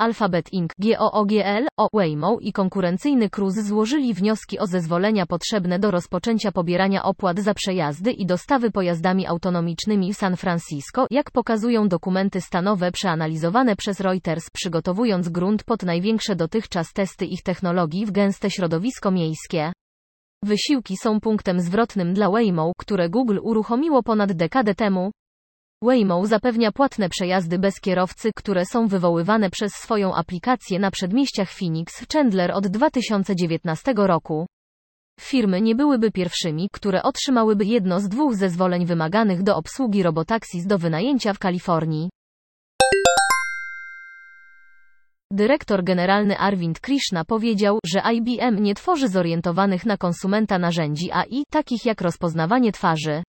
Alphabet Inc., GOOGL, o Waymo i konkurencyjny Cruise złożyli wnioski o zezwolenia potrzebne do rozpoczęcia pobierania opłat za przejazdy i dostawy pojazdami autonomicznymi w San Francisco, jak pokazują dokumenty stanowe przeanalizowane przez Reuters, przygotowując grunt pod największe dotychczas testy ich technologii w gęste środowisko miejskie. Wysiłki są punktem zwrotnym dla Waymo, które Google uruchomiło ponad dekadę temu. Waymo zapewnia płatne przejazdy bez kierowcy, które są wywoływane przez swoją aplikację na przedmieściach Phoenix Chandler od 2019 roku. Firmy nie byłyby pierwszymi, które otrzymałyby jedno z dwóch zezwoleń wymaganych do obsługi robotaxis do wynajęcia w Kalifornii. Dyrektor generalny Arvind Krishna powiedział, że IBM nie tworzy zorientowanych na konsumenta narzędzi AI, takich jak rozpoznawanie twarzy.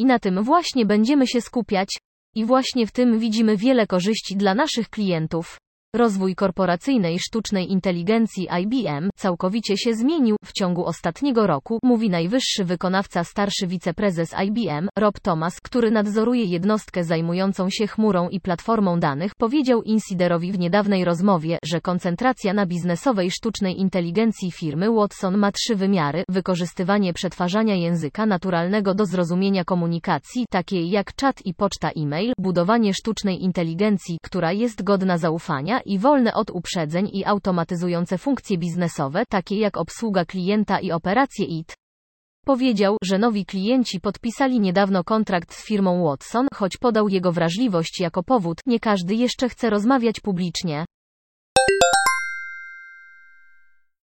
I na tym właśnie będziemy się skupiać. I właśnie w tym widzimy wiele korzyści dla naszych klientów. Rozwój korporacyjnej sztucznej inteligencji IBM całkowicie się zmienił. W ciągu ostatniego roku, mówi najwyższy wykonawca starszy wiceprezes IBM, Rob Thomas, który nadzoruje jednostkę zajmującą się chmurą i platformą danych, powiedział Insiderowi w niedawnej rozmowie, że koncentracja na biznesowej sztucznej inteligencji firmy Watson ma trzy wymiary: wykorzystywanie przetwarzania języka naturalnego do zrozumienia komunikacji, takiej jak czat i poczta e-mail, budowanie sztucznej inteligencji, która jest godna zaufania, i wolne od uprzedzeń i automatyzujące funkcje biznesowe, takie jak obsługa klienta i operacje IT. Powiedział, że nowi klienci podpisali niedawno kontrakt z firmą Watson, choć podał jego wrażliwość jako powód, nie każdy jeszcze chce rozmawiać publicznie.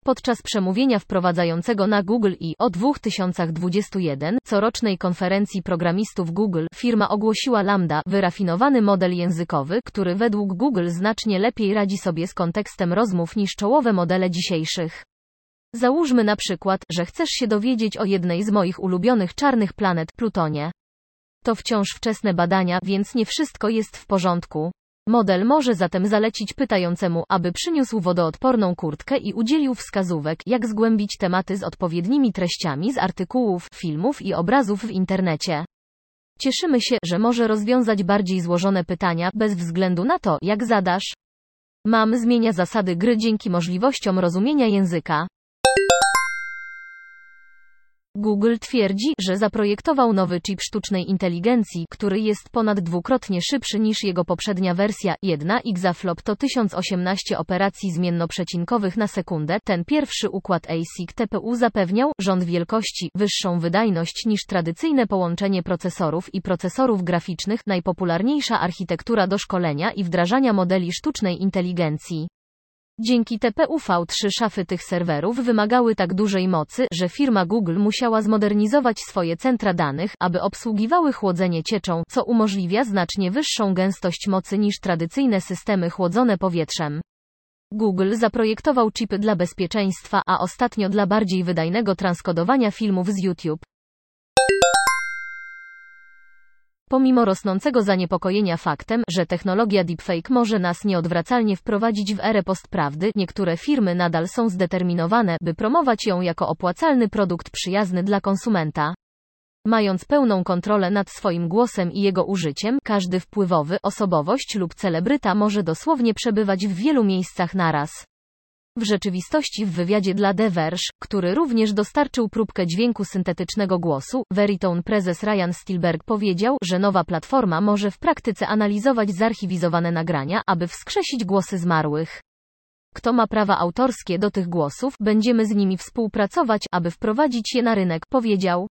Podczas przemówienia wprowadzającego na Google i o 2021 corocznej konferencji programistów Google, firma ogłosiła Lambda, wyrafinowany model językowy, który według Google znacznie lepiej radzi sobie z kontekstem rozmów niż czołowe modele dzisiejszych. Załóżmy na przykład, że chcesz się dowiedzieć o jednej z moich ulubionych czarnych planet, Plutonie. To wciąż wczesne badania, więc nie wszystko jest w porządku. Model może zatem zalecić pytającemu, aby przyniósł wodoodporną kurtkę i udzielił wskazówek, jak zgłębić tematy z odpowiednimi treściami z artykułów, filmów i obrazów w internecie. Cieszymy się, że może rozwiązać bardziej złożone pytania, bez względu na to, jak zadasz. Mam zmienia zasady gry dzięki możliwościom rozumienia języka. Google twierdzi, że zaprojektował nowy chip sztucznej inteligencji, który jest ponad dwukrotnie szybszy niż jego poprzednia wersja. Jedna exaflop to 1018 operacji zmiennoprzecinkowych na sekundę. Ten pierwszy układ ASIC TPU zapewniał rząd wielkości, wyższą wydajność niż tradycyjne połączenie procesorów i procesorów graficznych, najpopularniejsza architektura do szkolenia i wdrażania modeli sztucznej inteligencji. Dzięki TPUV3 szafy tych serwerów wymagały tak dużej mocy, że firma Google musiała zmodernizować swoje centra danych, aby obsługiwały chłodzenie cieczą, co umożliwia znacznie wyższą gęstość mocy niż tradycyjne systemy chłodzone powietrzem. Google zaprojektował chipy dla bezpieczeństwa, a ostatnio dla bardziej wydajnego transkodowania filmów z YouTube. Pomimo rosnącego zaniepokojenia faktem, że technologia deepfake może nas nieodwracalnie wprowadzić w erę postprawdy, niektóre firmy nadal są zdeterminowane, by promować ją jako opłacalny produkt przyjazny dla konsumenta. Mając pełną kontrolę nad swoim głosem i jego użyciem, każdy wpływowy, osobowość lub celebryta może dosłownie przebywać w wielu miejscach naraz. W rzeczywistości w wywiadzie dla The Verge, który również dostarczył próbkę dźwięku syntetycznego głosu, Veritone prezes Ryan Stilberg powiedział, że nowa platforma może w praktyce analizować zarchiwizowane nagrania, aby wskrzesić głosy zmarłych. Kto ma prawa autorskie do tych głosów, będziemy z nimi współpracować, aby wprowadzić je na rynek, powiedział.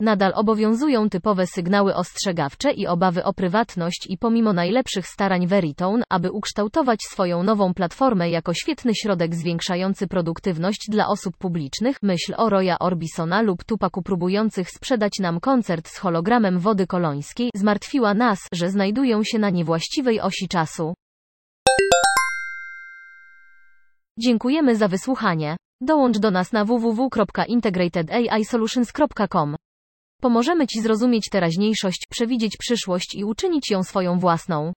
Nadal obowiązują typowe sygnały ostrzegawcze i obawy o prywatność i pomimo najlepszych starań Veritone, aby ukształtować swoją nową platformę jako świetny środek zwiększający produktywność dla osób publicznych, myśl o Roya Orbisona lub Tupaku próbujących sprzedać nam koncert z hologramem wody kolońskiej, zmartwiła nas, że znajdują się na niewłaściwej osi czasu. Dziękujemy za wysłuchanie. Dołącz do nas na www.integratedAIsolutions.com. Pomożemy Ci zrozumieć teraźniejszość, przewidzieć przyszłość i uczynić ją swoją własną.